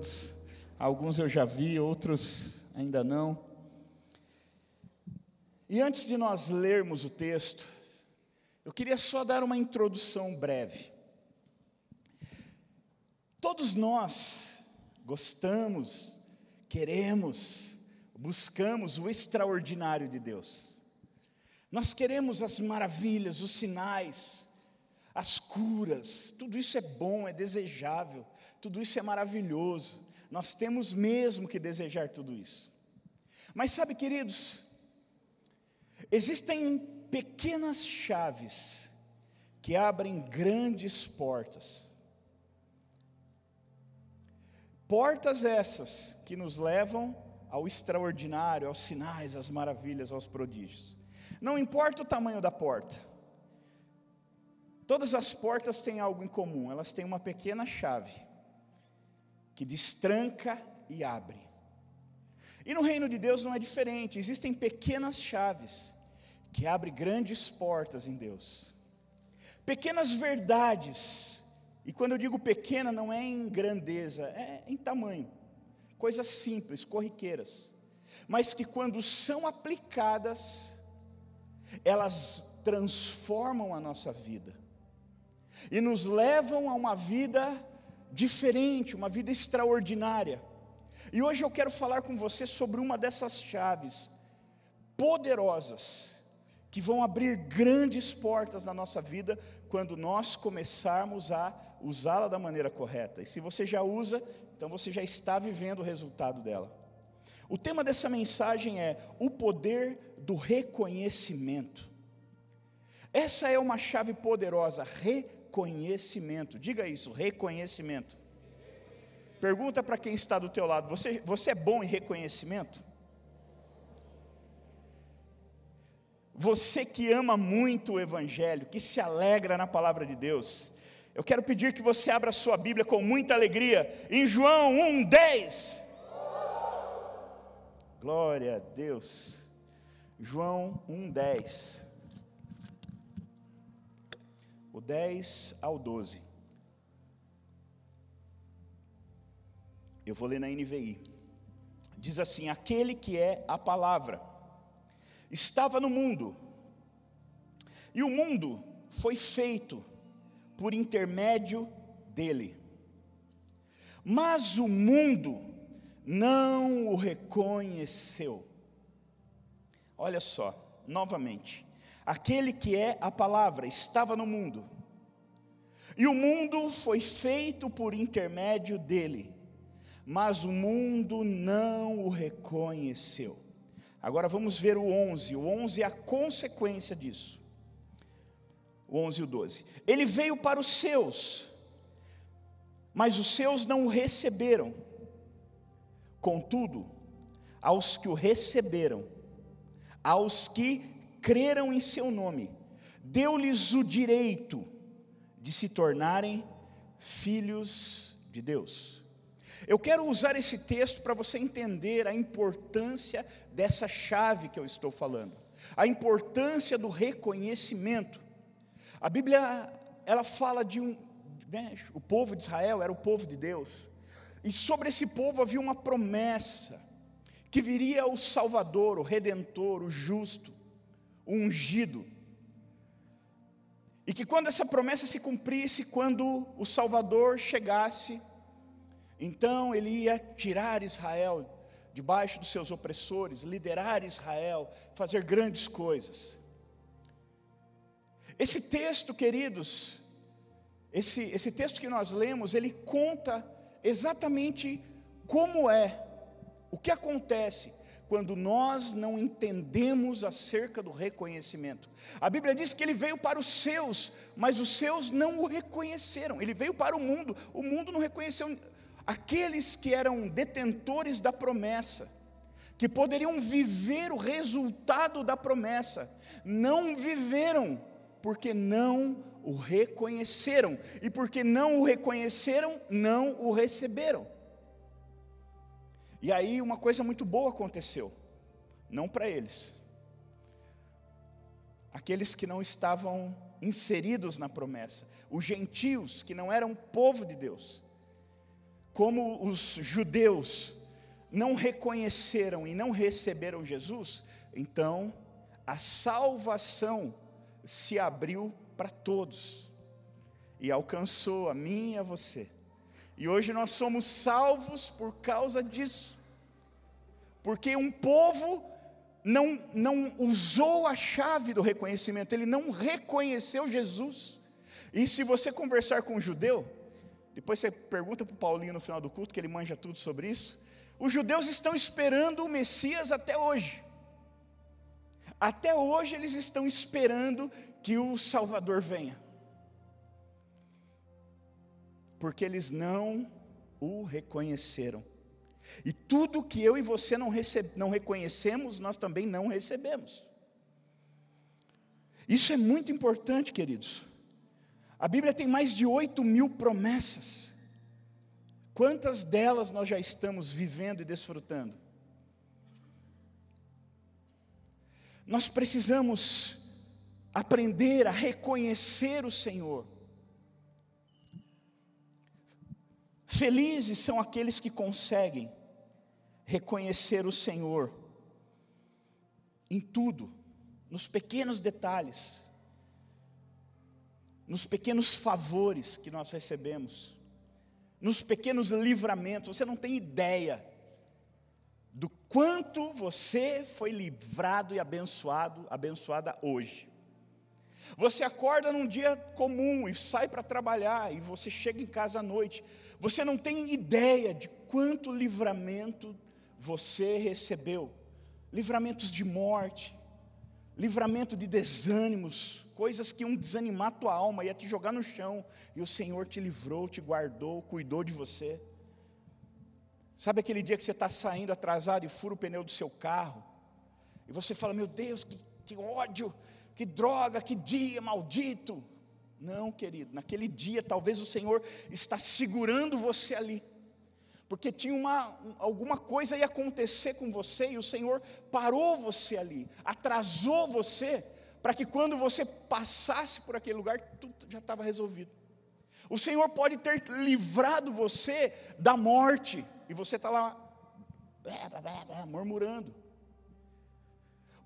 todos. Alguns eu já vi, outros ainda não. E antes de nós lermos o texto, eu queria só dar uma introdução breve. Todos nós gostamos, queremos, buscamos o extraordinário de Deus. Nós queremos as maravilhas, os sinais, as curas, tudo isso é bom, é desejável, tudo isso é maravilhoso. Nós temos mesmo que desejar tudo isso. Mas sabe, queridos, existem pequenas chaves que abrem grandes portas. Portas essas que nos levam ao extraordinário, aos sinais, às maravilhas, aos prodígios. Não importa o tamanho da porta, Todas as portas têm algo em comum, elas têm uma pequena chave que destranca e abre. E no reino de Deus não é diferente, existem pequenas chaves que abrem grandes portas em Deus. Pequenas verdades, e quando eu digo pequena, não é em grandeza, é em tamanho, coisas simples, corriqueiras, mas que quando são aplicadas, elas transformam a nossa vida e nos levam a uma vida diferente, uma vida extraordinária. E hoje eu quero falar com você sobre uma dessas chaves poderosas que vão abrir grandes portas na nossa vida quando nós começarmos a usá-la da maneira correta. E se você já usa, então você já está vivendo o resultado dela. O tema dessa mensagem é o poder do reconhecimento. Essa é uma chave poderosa, reconhecimento reconhecimento. Diga isso, reconhecimento. Pergunta para quem está do teu lado, você, você é bom em reconhecimento? Você que ama muito o Evangelho, que se alegra na palavra de Deus, eu quero pedir que você abra sua Bíblia com muita alegria, em João 1,10. Glória a Deus. João 1,10 o 10 ao 12. Eu vou ler na NVI. Diz assim: Aquele que é a palavra estava no mundo, e o mundo foi feito por intermédio dele. Mas o mundo não o reconheceu. Olha só, novamente. Aquele que é a palavra estava no mundo, e o mundo foi feito por intermédio dele, mas o mundo não o reconheceu. Agora vamos ver o 11. O 11 é a consequência disso. O 11 e o 12. Ele veio para os seus, mas os seus não o receberam. Contudo, aos que o receberam, aos que creram em seu nome, deu-lhes o direito de se tornarem filhos de Deus. Eu quero usar esse texto para você entender a importância dessa chave que eu estou falando, a importância do reconhecimento. A Bíblia, ela fala de um, né, o povo de Israel era o povo de Deus, e sobre esse povo havia uma promessa, que viria o Salvador, o Redentor, o justo, ungido. E que quando essa promessa se cumprisse, quando o Salvador chegasse, então ele ia tirar Israel debaixo dos seus opressores, liderar Israel, fazer grandes coisas. Esse texto, queridos, esse, esse texto que nós lemos, ele conta exatamente como é, o que acontece quando nós não entendemos acerca do reconhecimento. A Bíblia diz que ele veio para os seus, mas os seus não o reconheceram. Ele veio para o mundo, o mundo não reconheceu aqueles que eram detentores da promessa, que poderiam viver o resultado da promessa, não viveram, porque não o reconheceram, e porque não o reconheceram, não o receberam. E aí uma coisa muito boa aconteceu, não para eles. Aqueles que não estavam inseridos na promessa, os gentios que não eram povo de Deus, como os judeus não reconheceram e não receberam Jesus, então a salvação se abriu para todos e alcançou a mim e a você. E hoje nós somos salvos por causa disso, porque um povo não, não usou a chave do reconhecimento, ele não reconheceu Jesus. E se você conversar com um judeu, depois você pergunta para o Paulinho no final do culto, que ele manja tudo sobre isso. Os judeus estão esperando o Messias até hoje. Até hoje eles estão esperando que o Salvador venha. Porque eles não o reconheceram. E tudo que eu e você não, recebe, não reconhecemos, nós também não recebemos. Isso é muito importante, queridos. A Bíblia tem mais de 8 mil promessas. Quantas delas nós já estamos vivendo e desfrutando? Nós precisamos aprender a reconhecer o Senhor. Felizes são aqueles que conseguem reconhecer o Senhor em tudo, nos pequenos detalhes, nos pequenos favores que nós recebemos, nos pequenos livramentos. Você não tem ideia do quanto você foi livrado e abençoado, abençoada hoje. Você acorda num dia comum e sai para trabalhar e você chega em casa à noite. Você não tem ideia de quanto livramento você recebeu livramentos de morte, livramento de desânimos, coisas que iam desanimar a tua alma, ia te jogar no chão, e o Senhor te livrou, te guardou, cuidou de você. Sabe aquele dia que você está saindo atrasado e fura o pneu do seu carro, e você fala: Meu Deus, que, que ódio, que droga, que dia maldito. Não, querido, naquele dia talvez o Senhor está segurando você ali porque tinha uma, alguma coisa ia acontecer com você e o Senhor parou você ali, atrasou você, para que quando você passasse por aquele lugar, tudo já estava resolvido. O Senhor pode ter livrado você da morte, e você está lá murmurando.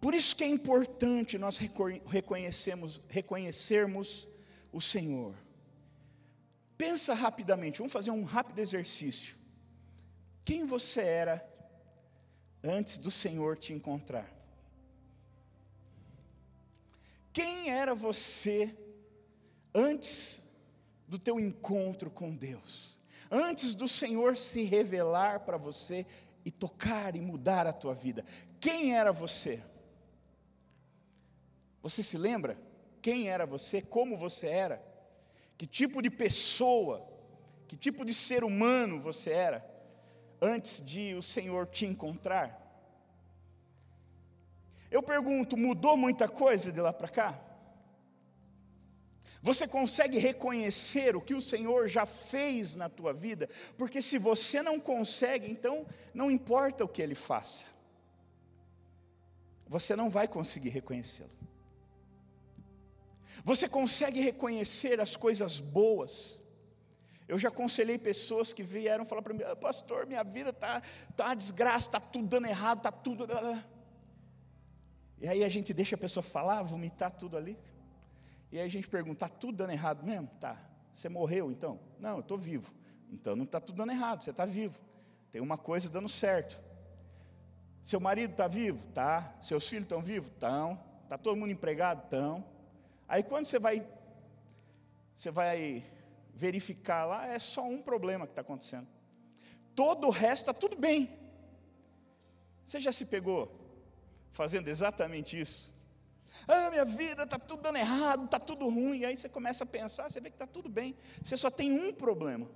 Por isso que é importante nós reconhecermos, reconhecermos o Senhor. Pensa rapidamente, vamos fazer um rápido exercício. Quem você era antes do Senhor te encontrar? Quem era você antes do teu encontro com Deus? Antes do Senhor se revelar para você e tocar e mudar a tua vida. Quem era você? Você se lembra? Quem era você? Como você era? Que tipo de pessoa? Que tipo de ser humano você era? antes de o Senhor te encontrar? Eu pergunto, mudou muita coisa de lá para cá? Você consegue reconhecer o que o Senhor já fez na tua vida? Porque se você não consegue, então não importa o que Ele faça, você não vai conseguir reconhecê-lo. Você consegue reconhecer as coisas boas, eu já aconselhei pessoas que vieram falar para mim, ah, pastor, minha vida está tá uma desgraça, está tudo dando errado, está tudo. E aí a gente deixa a pessoa falar, vomitar tudo ali. E aí a gente pergunta, está tudo dando errado mesmo? Tá. Você morreu então? Não, eu estou vivo. Então não está tudo dando errado, você está vivo. Tem uma coisa dando certo. Seu marido está vivo? Tá. Seus filhos estão vivos? Estão. Está todo mundo empregado? Estão. Aí quando você vai, você vai verificar lá, é só um problema que está acontecendo. Todo o resto está tudo bem. Você já se pegou fazendo exatamente isso? Ah, minha vida está tudo dando errado, está tudo ruim. Aí você começa a pensar, você vê que está tudo bem. Você só tem um problema.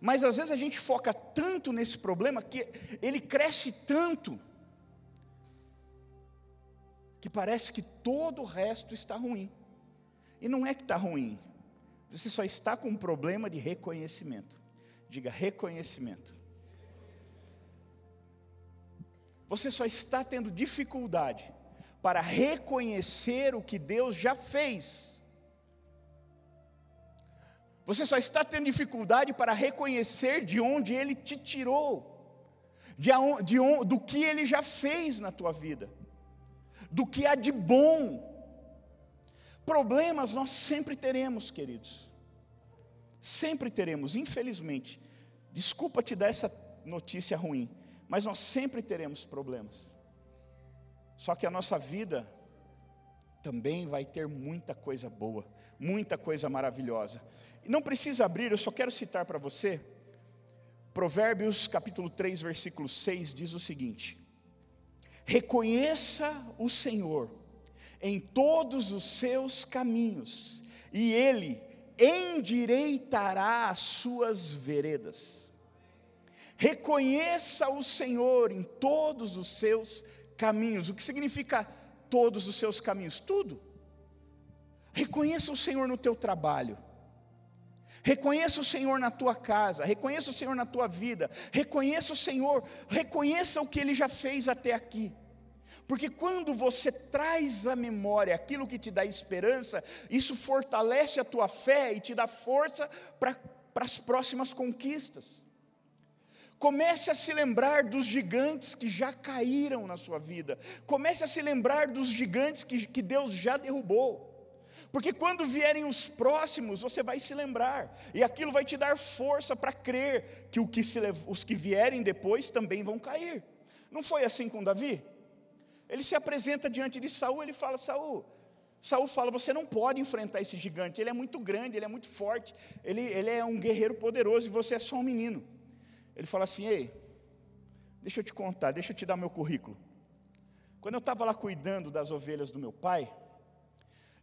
Mas às vezes a gente foca tanto nesse problema que ele cresce tanto que parece que todo o resto está ruim. E não é que está ruim, você só está com um problema de reconhecimento. Diga reconhecimento. Você só está tendo dificuldade para reconhecer o que Deus já fez. Você só está tendo dificuldade para reconhecer de onde Ele te tirou, de, de, do que Ele já fez na tua vida, do que há de bom. Problemas nós sempre teremos, queridos, sempre teremos, infelizmente. Desculpa te dar essa notícia ruim, mas nós sempre teremos problemas. Só que a nossa vida também vai ter muita coisa boa, muita coisa maravilhosa. E não precisa abrir, eu só quero citar para você. Provérbios capítulo 3, versículo 6 diz o seguinte: Reconheça o Senhor em todos os seus caminhos, e Ele endireitará as suas veredas. Reconheça o Senhor em todos os seus caminhos. O que significa todos os seus caminhos? Tudo. Reconheça o Senhor no teu trabalho. Reconheça o Senhor na tua casa, reconheça o Senhor na tua vida, reconheça o Senhor, reconheça o que Ele já fez até aqui. Porque quando você traz à memória aquilo que te dá esperança, isso fortalece a tua fé e te dá força para as próximas conquistas. Comece a se lembrar dos gigantes que já caíram na sua vida. Comece a se lembrar dos gigantes que, que Deus já derrubou. Porque quando vierem os próximos, você vai se lembrar, e aquilo vai te dar força para crer que, que se, os que vierem depois também vão cair. Não foi assim com Davi? Ele se apresenta diante de Saul, ele fala: Saul, Saul fala: Você não pode enfrentar esse gigante, ele é muito grande, ele é muito forte, ele, ele é um guerreiro poderoso e você é só um menino. Ele fala assim: Ei, deixa eu te contar, deixa eu te dar meu currículo. Quando eu estava lá cuidando das ovelhas do meu pai,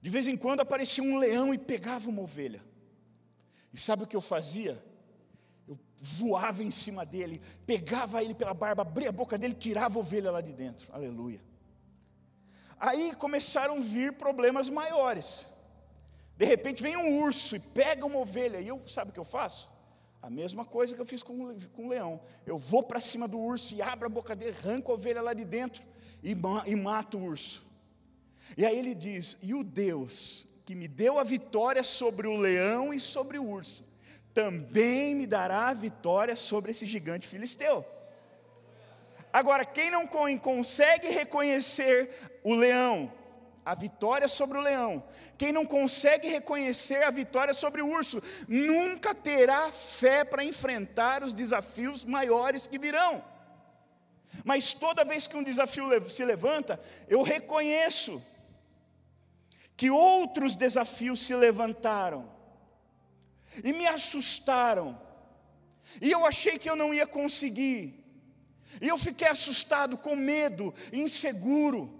de vez em quando aparecia um leão e pegava uma ovelha. E sabe o que eu fazia? Eu voava em cima dele, pegava ele pela barba, abria a boca dele, tirava a ovelha lá de dentro. Aleluia. Aí começaram a vir problemas maiores. De repente vem um urso e pega uma ovelha. E eu, sabe o que eu faço? A mesma coisa que eu fiz com, com o leão. Eu vou para cima do urso e abro a boca dele, arranco a ovelha lá de dentro e, e mato o urso. E aí ele diz: E o Deus que me deu a vitória sobre o leão e sobre o urso, também me dará a vitória sobre esse gigante filisteu. Agora, quem não consegue reconhecer o leão, a vitória sobre o leão, quem não consegue reconhecer a vitória sobre o urso, nunca terá fé para enfrentar os desafios maiores que virão. Mas toda vez que um desafio se levanta, eu reconheço que outros desafios se levantaram e me assustaram, e eu achei que eu não ia conseguir, e eu fiquei assustado, com medo, inseguro.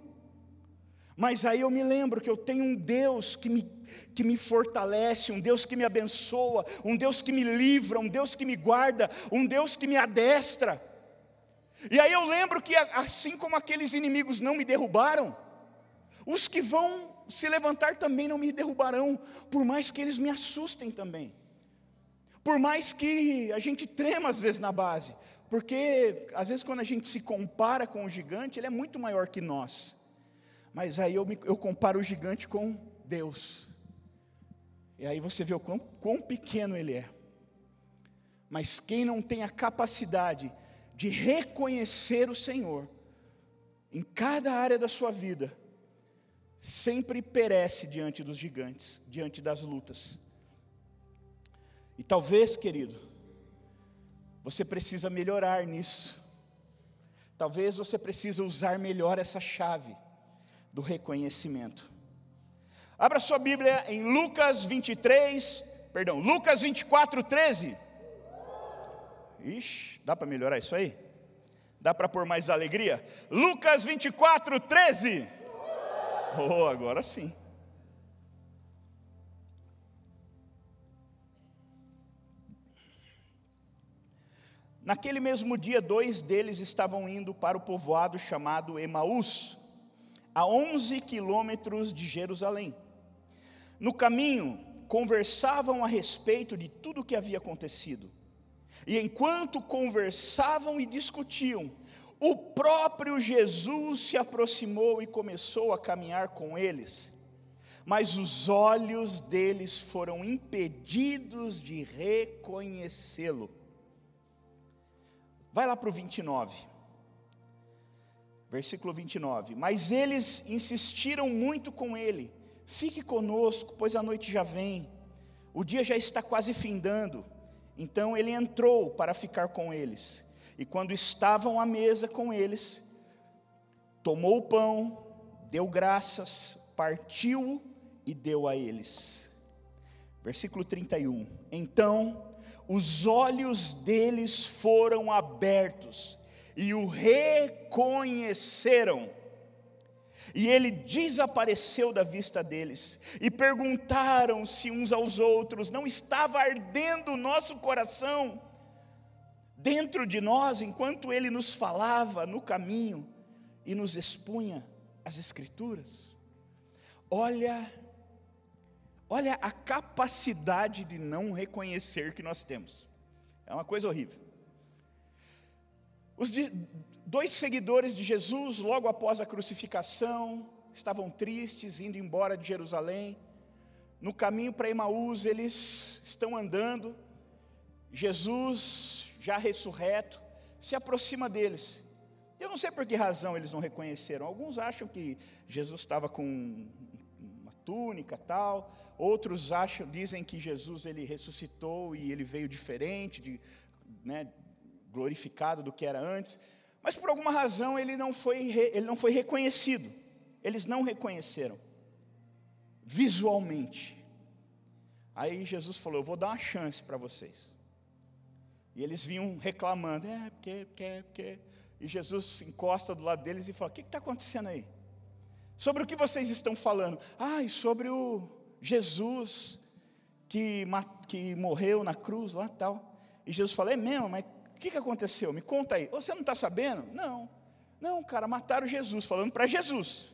Mas aí eu me lembro que eu tenho um Deus que me, que me fortalece, um Deus que me abençoa, um Deus que me livra, um Deus que me guarda, um Deus que me adestra. E aí eu lembro que assim como aqueles inimigos não me derrubaram, os que vão se levantar também não me derrubarão, por mais que eles me assustem também. Por mais que a gente trema às vezes na base, porque às vezes quando a gente se compara com o gigante, ele é muito maior que nós. Mas aí eu, me, eu comparo o gigante com Deus. E aí você vê o quão, quão pequeno ele é. Mas quem não tem a capacidade de reconhecer o Senhor em cada área da sua vida, sempre perece diante dos gigantes, diante das lutas. E talvez, querido, você precisa melhorar nisso. Talvez você precisa usar melhor essa chave do reconhecimento. Abra sua Bíblia em Lucas 23, perdão, Lucas 24, 13. Ixi, dá para melhorar isso aí? Dá para pôr mais alegria? Lucas 24, 13. Oh, agora sim. Naquele mesmo dia, dois deles estavam indo para o povoado chamado Emaús, a 11 quilômetros de Jerusalém. No caminho, conversavam a respeito de tudo o que havia acontecido. E enquanto conversavam e discutiam, o próprio Jesus se aproximou e começou a caminhar com eles. mas os olhos deles foram impedidos de reconhecê-lo. Vai lá para o 29, versículo 29. Mas eles insistiram muito com ele: fique conosco, pois a noite já vem, o dia já está quase findando. Então ele entrou para ficar com eles, e quando estavam à mesa com eles, tomou o pão, deu graças, partiu-o e deu a eles. Versículo 31. Então os olhos deles foram abertos e o reconheceram. E ele desapareceu da vista deles, e perguntaram-se uns aos outros: não estava ardendo o nosso coração dentro de nós, enquanto ele nos falava no caminho e nos expunha as Escrituras? Olha Olha a capacidade de não reconhecer que nós temos. É uma coisa horrível. Os dois seguidores de Jesus, logo após a crucificação, estavam tristes, indo embora de Jerusalém. No caminho para Emaús, eles estão andando. Jesus, já ressurreto, se aproxima deles. Eu não sei por que razão eles não reconheceram. Alguns acham que Jesus estava com uma túnica tal Outros acham, dizem que Jesus ele ressuscitou e ele veio diferente, de, né, glorificado do que era antes. Mas por alguma razão ele não foi, ele não foi reconhecido. Eles não reconheceram visualmente. Aí Jesus falou: Eu vou dar uma chance para vocês. E eles vinham reclamando: É, porque, porque, porque. E Jesus encosta do lado deles e fala: O que está acontecendo aí? Sobre o que vocês estão falando? Ah, e sobre o, Jesus que, que morreu na cruz lá tal. E Jesus falou: É mesmo, mas o que, que aconteceu? Me conta aí. Você não está sabendo? Não. Não, cara, mataram Jesus, falando para Jesus.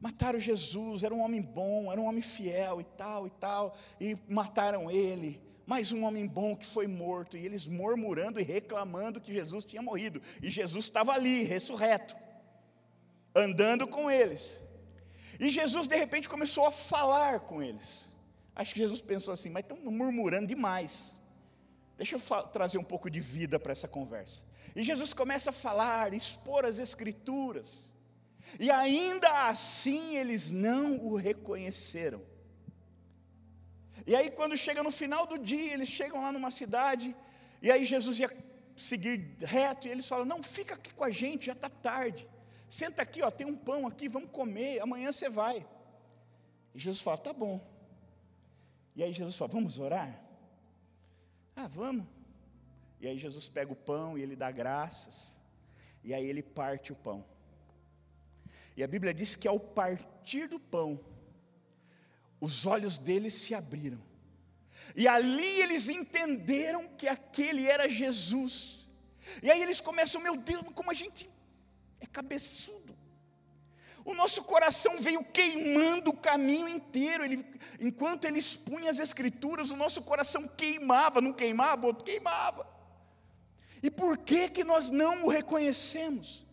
Mataram Jesus, era um homem bom, era um homem fiel e tal e tal, e mataram ele. Mais um homem bom que foi morto, e eles murmurando e reclamando que Jesus tinha morrido, e Jesus estava ali, ressurreto, andando com eles. E Jesus de repente começou a falar com eles. Acho que Jesus pensou assim, mas estão murmurando demais. Deixa eu trazer um pouco de vida para essa conversa. E Jesus começa a falar, expor as Escrituras. E ainda assim eles não o reconheceram. E aí, quando chega no final do dia, eles chegam lá numa cidade, e aí Jesus ia seguir reto, e eles falam: Não, fica aqui com a gente, já está tarde. Senta aqui, ó, tem um pão aqui, vamos comer, amanhã você vai. E Jesus fala: Tá bom. E aí Jesus fala: Vamos orar? Ah, vamos. E aí Jesus pega o pão e ele dá graças. E aí ele parte o pão. E a Bíblia diz que ao partir do pão, os olhos deles se abriram. E ali eles entenderam que aquele era Jesus. E aí eles começam, meu Deus, como a gente é cabeçudo. O nosso coração veio queimando o caminho inteiro. Ele, enquanto ele expunha as escrituras, o nosso coração queimava, não queimava, outro queimava. E por que que nós não o reconhecemos?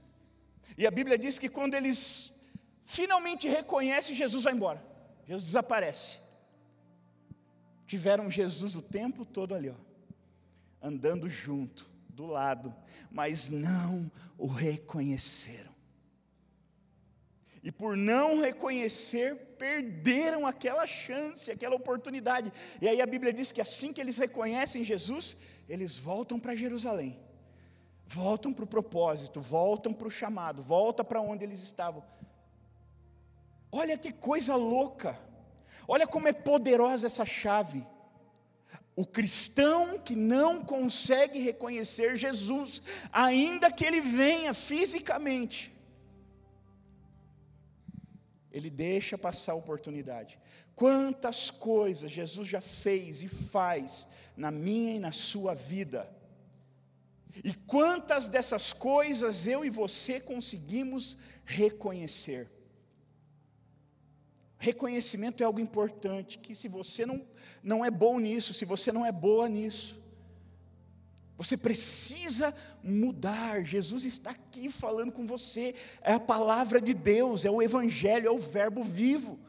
E a Bíblia diz que quando eles finalmente reconhecem, Jesus vai embora. Jesus desaparece. Tiveram Jesus o tempo todo ali, ó, andando junto do lado, mas não o reconheceram. E por não reconhecer, perderam aquela chance, aquela oportunidade. E aí a Bíblia diz que assim que eles reconhecem Jesus, eles voltam para Jerusalém, voltam para o propósito, voltam para o chamado, voltam para onde eles estavam. Olha que coisa louca, olha como é poderosa essa chave. O cristão que não consegue reconhecer Jesus, ainda que ele venha fisicamente, ele deixa passar a oportunidade. Quantas coisas Jesus já fez e faz na minha e na sua vida. E quantas dessas coisas eu e você conseguimos reconhecer. Reconhecimento é algo importante, que se você não, não é bom nisso, se você não é boa nisso, você precisa mudar. Jesus está aqui falando com você. É a palavra de Deus, é o Evangelho, é o Verbo vivo.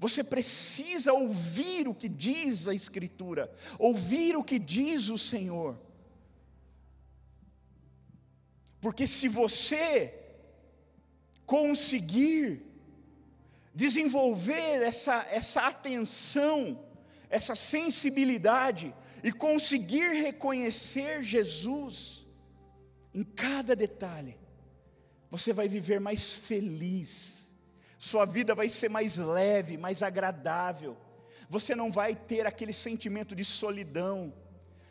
Você precisa ouvir o que diz a Escritura, ouvir o que diz o Senhor. Porque se você conseguir desenvolver essa, essa atenção, essa sensibilidade e conseguir reconhecer Jesus em cada detalhe, você vai viver mais feliz, sua vida vai ser mais leve, mais agradável, você não vai ter aquele sentimento de solidão,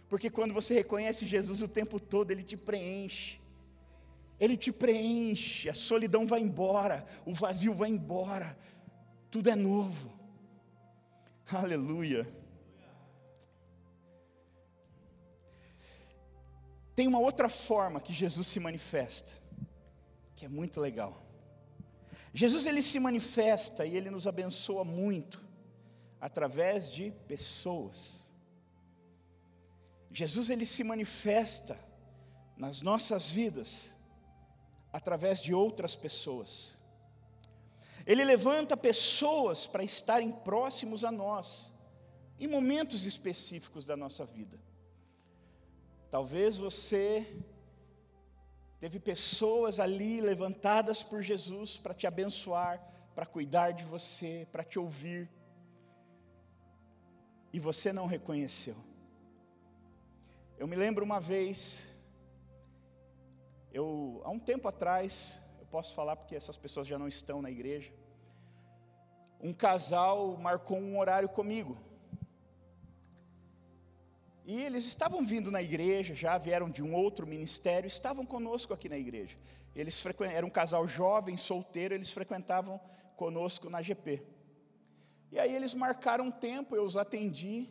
porque quando você reconhece Jesus o tempo todo, Ele te preenche, Ele te preenche, a solidão vai embora, o vazio vai embora, tudo é novo, aleluia. Tem uma outra forma que Jesus se manifesta, que é muito legal. Jesus ele se manifesta e ele nos abençoa muito através de pessoas. Jesus ele se manifesta nas nossas vidas através de outras pessoas. Ele levanta pessoas para estarem próximos a nós em momentos específicos da nossa vida. Talvez você teve pessoas ali levantadas por Jesus para te abençoar, para cuidar de você, para te ouvir, e você não reconheceu. Eu me lembro uma vez, eu há um tempo atrás, eu posso falar porque essas pessoas já não estão na igreja. Um casal marcou um horário comigo. E eles estavam vindo na igreja, já vieram de um outro ministério, estavam conosco aqui na igreja. Eles eram um casal jovem, solteiro, eles frequentavam conosco na GP. E aí eles marcaram um tempo, eu os atendi.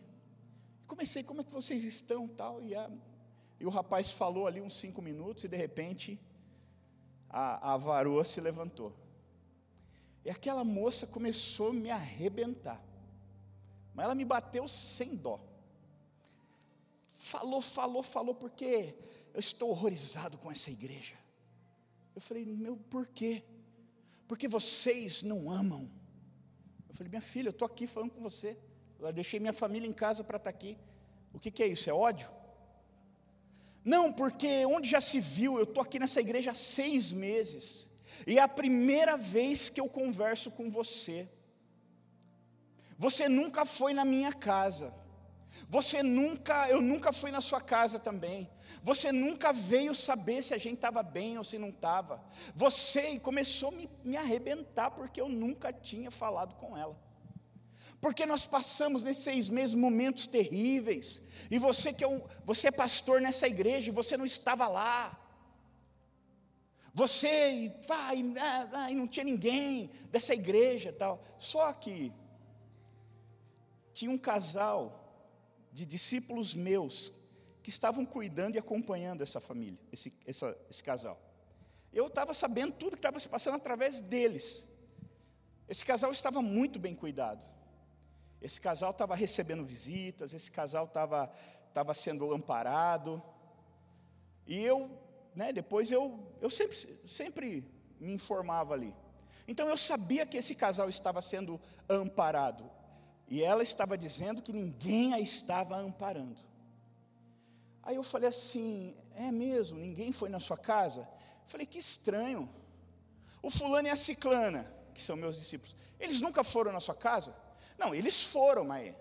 Comecei, como é que vocês estão, tal. E, a, e o rapaz falou ali uns cinco minutos e de repente a, a varoa se levantou. E aquela moça começou a me arrebentar. Mas ela me bateu sem dó. Falou, falou, falou, porque eu estou horrorizado com essa igreja. Eu falei, meu, por quê? Porque vocês não amam. Eu falei, minha filha, eu estou aqui falando com você. Eu deixei minha família em casa para estar tá aqui. O que, que é isso? É ódio? Não, porque onde já se viu, eu estou aqui nessa igreja há seis meses. E é a primeira vez que eu converso com você. Você nunca foi na minha casa. Você nunca, eu nunca fui na sua casa também. Você nunca veio saber se a gente estava bem ou se não estava. Você começou a me, me arrebentar porque eu nunca tinha falado com ela. Porque nós passamos nesses seis meses momentos terríveis. E você que é um, você é pastor nessa igreja e você não estava lá. Você vai, ah, e não tinha ninguém dessa igreja tal. Só que tinha um casal de discípulos meus que estavam cuidando e acompanhando essa família, esse, essa, esse casal. Eu estava sabendo tudo que estava se passando através deles. Esse casal estava muito bem cuidado. Esse casal estava recebendo visitas, esse casal estava, estava sendo amparado. E eu, né, depois eu, eu sempre, sempre me informava ali. Então eu sabia que esse casal estava sendo amparado. E ela estava dizendo que ninguém a estava amparando. Aí eu falei assim: é mesmo? Ninguém foi na sua casa? Eu falei: que estranho. O fulano e a ciclana, que são meus discípulos, eles nunca foram na sua casa? Não, eles foram, mas.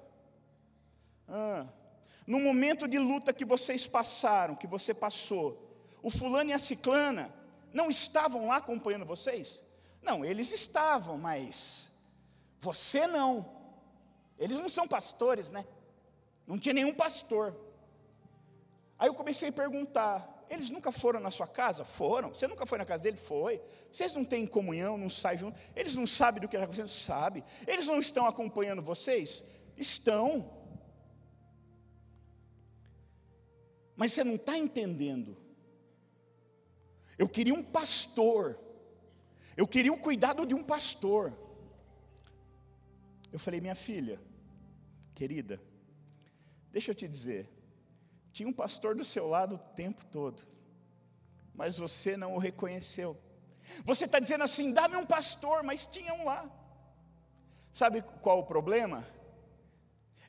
Ah, no momento de luta que vocês passaram, que você passou, o fulano e a ciclana não estavam lá acompanhando vocês? Não, eles estavam, mas você não. Eles não são pastores, né? Não tinha nenhum pastor. Aí eu comecei a perguntar: eles nunca foram na sua casa? Foram. Você nunca foi na casa dele? Foi. Vocês não têm comunhão, não saem juntos? Eles não sabem do que está acontecendo? Sabe. Eles não estão acompanhando vocês? Estão. Mas você não está entendendo. Eu queria um pastor. Eu queria o cuidado de um pastor. Eu falei, minha filha, querida, deixa eu te dizer, tinha um pastor do seu lado o tempo todo, mas você não o reconheceu. Você está dizendo assim, dá-me um pastor, mas tinha um lá. Sabe qual o problema?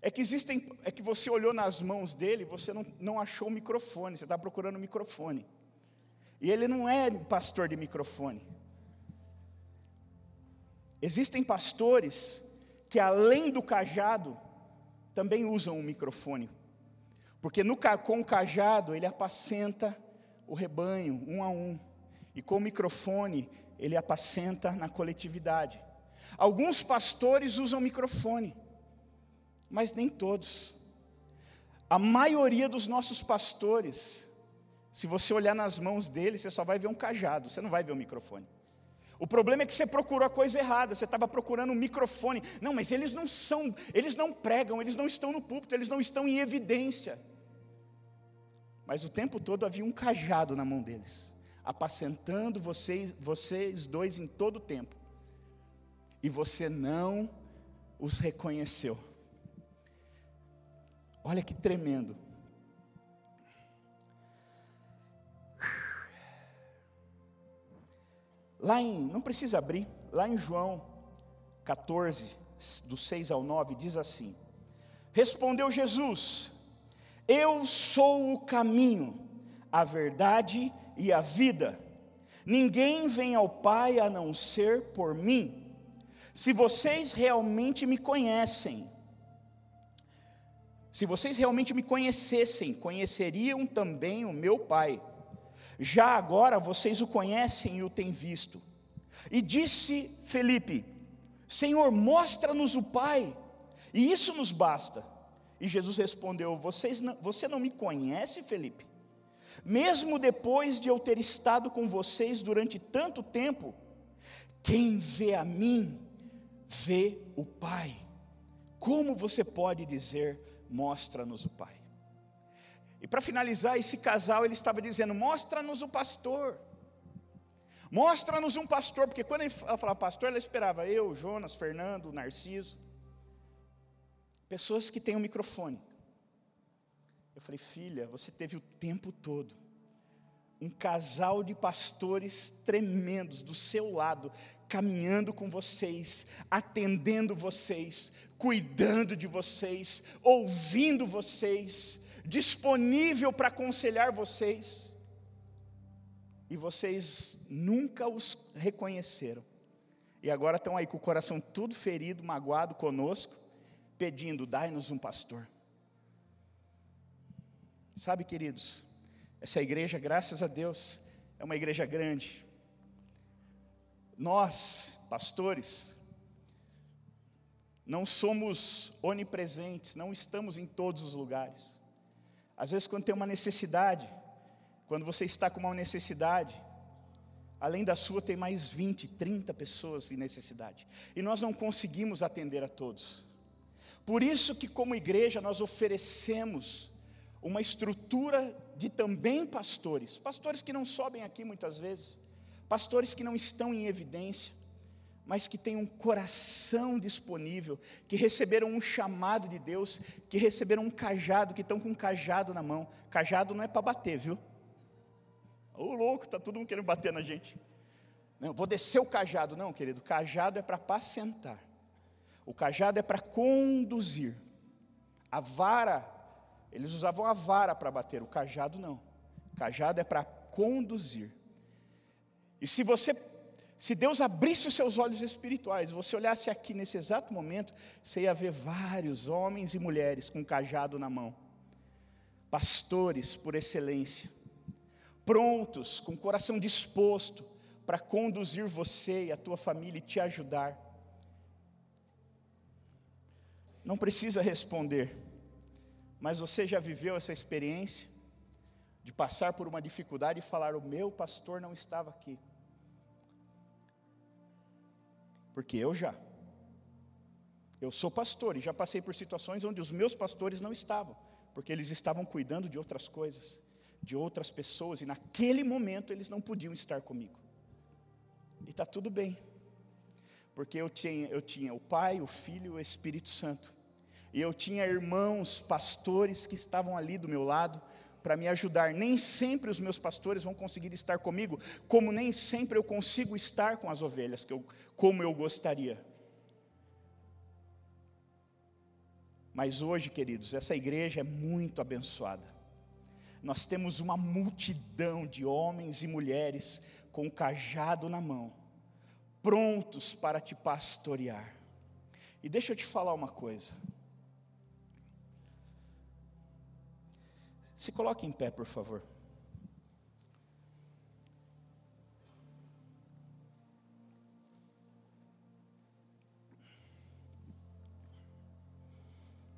É que existem, é que você olhou nas mãos dele, você não, não achou o microfone, você está procurando o microfone. E ele não é pastor de microfone. Existem pastores que além do cajado também usam o microfone. Porque no, com o cajado ele apacenta o rebanho um a um. E com o microfone ele apacenta na coletividade. Alguns pastores usam microfone, mas nem todos. A maioria dos nossos pastores, se você olhar nas mãos deles, você só vai ver um cajado, você não vai ver o microfone. O problema é que você procurou a coisa errada, você estava procurando um microfone. Não, mas eles não são, eles não pregam, eles não estão no púlpito, eles não estão em evidência. Mas o tempo todo havia um cajado na mão deles, apacentando vocês, vocês dois em todo o tempo. E você não os reconheceu. Olha que tremendo. Lá em, não precisa abrir, lá em João 14, do 6 ao 9, diz assim: Respondeu Jesus: Eu sou o caminho, a verdade e a vida. Ninguém vem ao Pai a não ser por mim. Se vocês realmente me conhecem, se vocês realmente me conhecessem, conheceriam também o meu Pai. Já agora vocês o conhecem e o têm visto. E disse Felipe: Senhor, mostra-nos o Pai, e isso nos basta. E Jesus respondeu: Vocês não, Você não me conhece, Felipe? Mesmo depois de eu ter estado com vocês durante tanto tempo, quem vê a mim, vê o Pai. Como você pode dizer, mostra-nos o Pai? E para finalizar, esse casal ele estava dizendo: mostra-nos o pastor. Mostra-nos um pastor, porque quando ela falava pastor, ela esperava eu, Jonas, Fernando, Narciso. Pessoas que têm um microfone. Eu falei, filha, você teve o tempo todo um casal de pastores tremendos do seu lado, caminhando com vocês, atendendo vocês, cuidando de vocês, ouvindo vocês, disponível para aconselhar vocês, e vocês nunca os reconheceram, e agora estão aí com o coração tudo ferido, magoado conosco, pedindo: dai-nos um pastor. Sabe, queridos, essa igreja, graças a Deus, é uma igreja grande. Nós, pastores, não somos onipresentes, não estamos em todos os lugares. Às vezes, quando tem uma necessidade, quando você está com uma necessidade, além da sua, tem mais 20, 30 pessoas em necessidade. E nós não conseguimos atender a todos. Por isso que, como igreja, nós oferecemos uma estrutura de também pastores, pastores que não sobem aqui muitas vezes, pastores que não estão em evidência, mas que têm um coração disponível, que receberam um chamado de Deus, que receberam um cajado, que estão com um cajado na mão. Cajado não é para bater, viu? Ô louco, está todo mundo querendo bater na gente. Não, vou descer o cajado. Não, querido, cajado é para apacentar. O cajado é para conduzir. A vara, eles usavam a vara para bater, o cajado não. O cajado é para conduzir. E se você se Deus abrisse os seus olhos espirituais, você olhasse aqui nesse exato momento, você ia ver vários homens e mulheres com cajado na mão, pastores por excelência, prontos, com o coração disposto para conduzir você e a tua família e te ajudar. Não precisa responder, mas você já viveu essa experiência de passar por uma dificuldade e falar: O meu pastor não estava aqui. Porque eu já. Eu sou pastor e já passei por situações onde os meus pastores não estavam, porque eles estavam cuidando de outras coisas, de outras pessoas, e naquele momento eles não podiam estar comigo. E está tudo bem, porque eu tinha, eu tinha o Pai, o Filho e o Espírito Santo, e eu tinha irmãos, pastores que estavam ali do meu lado, para me ajudar. Nem sempre os meus pastores vão conseguir estar comigo, como nem sempre eu consigo estar com as ovelhas, eu, como eu gostaria. Mas hoje, queridos, essa igreja é muito abençoada. Nós temos uma multidão de homens e mulheres com o cajado na mão, prontos para te pastorear. E deixa eu te falar uma coisa. Se coloque em pé, por favor.